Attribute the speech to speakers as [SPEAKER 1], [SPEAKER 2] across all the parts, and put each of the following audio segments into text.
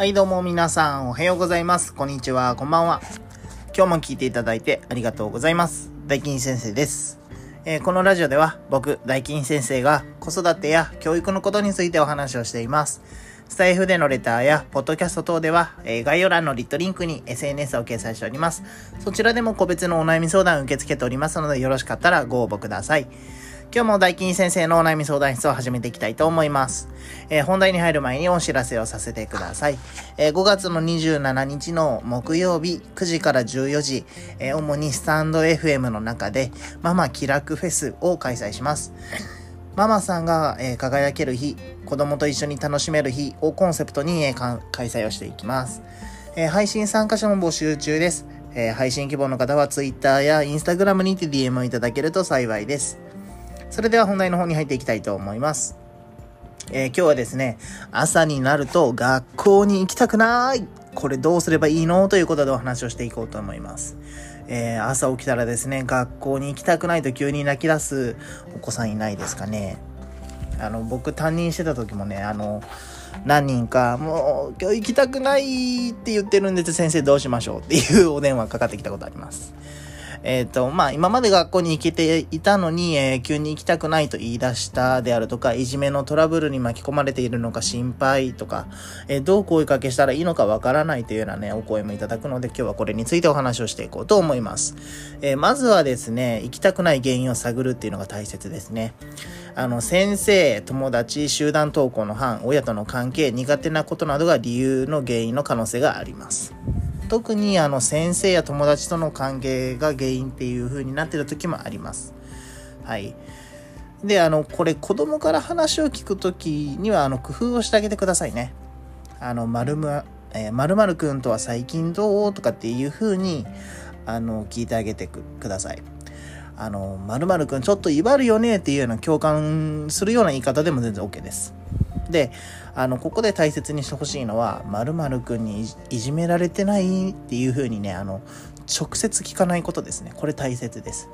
[SPEAKER 1] はい、どうも皆さん、おはようございます。こんにちは、こんばんは。今日も聞いていただいてありがとうございます。大金先生です。えーこのラジオでは僕、大金先生が子育てや教育のことについてお話をしています。スタイフでのレターやポッドキャスト等では、えー概要欄のリットリンクに SNS を掲載しております。そちらでも個別のお悩み相談を受け付けておりますので、よろしかったらご応募ください。今日も大金先生のお悩み相談室を始めていきたいと思います。えー本題に入る前にお知らせをさせてください。えー5月の27日の木曜日9時から14時、えー主にスタンド FM の中でママ気楽フェスを開催します。ママさんが、え輝ける日、子供と一緒に楽しめる日をコンセプトに、え開催をしていきます。え配信参加者も募集中です。え配信希望の方は Twitter や Instagram にて DM をいただけると幸いです。それでは本題の方に入っていきたいと思います。えー今日はですね、朝になると学校に行きたくないこれどうすればいいの？ということでお話をしていこうと思います。えー朝起きたらですね、学校に行きたくないと急に泣き出すお子さんいないですかね。あの、僕担任してた時もね、あの、何人か、もう、今日行きたくないって言ってるんです先生どうしましょう？っていうお電話かかってきたことあります。えっ、と、まあ、今まで学校に行けていたのに、えー急に行きたくないと言い出したであるとか、いじめのトラブルに巻き込まれているのか心配とか、えーどう声かけしたらいいのかわからないというようなね、お声もいただくので、今日はこれについてお話をしていこうと思います。えーまずはですね、行きたくない原因を探るっていうのが大切ですね。あの、先生、友達、集団登校の班、親との関係、苦手なことなどが理由の原因の可能性があります。特にあの先生や友達との関係が原因っていう風になってる時もあります。はい。で、あの、これ子供から話を聞く時にはあの工夫をしてあげてくださいね。あの、まるま、えー、〇〇くんとは最近どうとかっていう風にあの聞いてあげてください。あの、〇〇くんちょっと威張るよねっていうような共感するような言い方でも全然 OK です。で、あの、ここで大切にしてほしいのは、〇〇くんにいじめられてないっていう風にね、あの、直接聞かないことですね。これ大切です。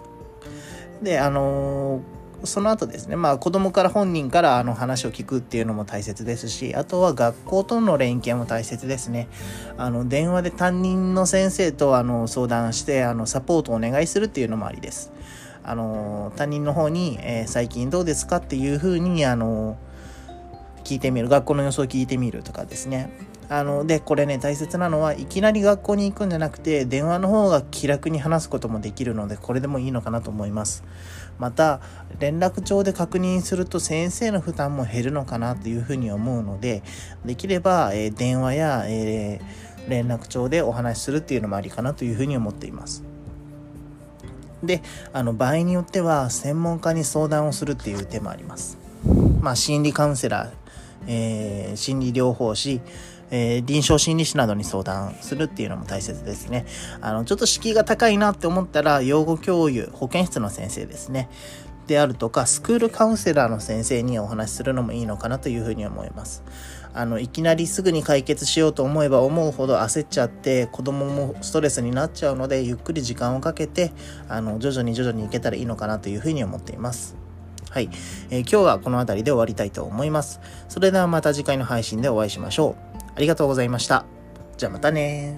[SPEAKER 1] で、あのその後ですね、まあ子供から本人からあの話を聞くっていうのも大切ですし、あとは学校との連携も大切ですね。あの、電話で担任の先生とあの相談して、あの、サポートをお願いするっていうのもありです。あの、担任の方に、えー最近どうですかっていうふうに、あの、聞いてみる。学校の様子を聞いてみるとかですね。あの、で、これね、大切なのは、いきなり学校に行くんじゃなくて、電話の方が気楽に話すこともできるので、これでもいいのかなと思います。また、連絡帳で確認すると先生の負担も減るのかなというふうに思うので、できれば、えー電話や、えー連絡帳でお話しするっていうのもありかなというふうに思っています。で、あの、場合によっては、専門家に相談をするっていう手もあります。まあ、心理カウンセラー、えー心理療法士、えー臨床心理士などに相談するっていうのも大切ですね。あの、ちょっと敷居が高いなって思ったら、養護教諭、保健室の先生ですね。であるとか、スクールカウンセラーの先生にお話しするのもいいのかなというふうに思います。あの、いきなりすぐに解決しようと思えば思うほど焦っちゃって、子供もストレスになっちゃうので、ゆっくり時間をかけて、あの、徐々に徐々にいけたらいいのかなというふうに思っています。はい、えー今日はこの辺りで終わりたいと思います。それではまた次回の配信でお会いしましょう。ありがとうございました。じゃあまたね